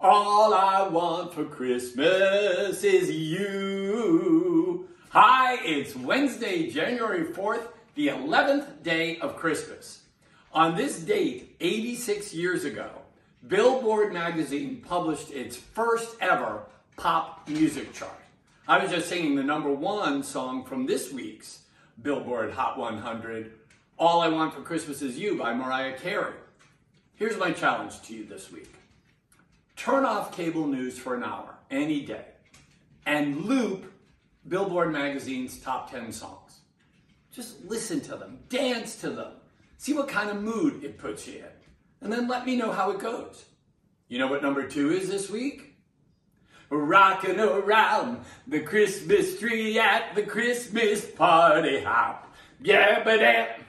All I want for Christmas is you. Hi, it's Wednesday, January 4th, the 11th day of Christmas. On this date, 86 years ago, Billboard magazine published its first ever pop music chart. I was just singing the number one song from this week's Billboard Hot 100, All I Want for Christmas Is You by Mariah Carey. Here's my challenge to you this week. Turn off cable news for an hour, any day, and loop Billboard Magazine's top 10 songs. Just listen to them, dance to them, see what kind of mood it puts you in, and then let me know how it goes. You know what number two is this week? Rocking around the Christmas tree at the Christmas party hop. Yeah, but that.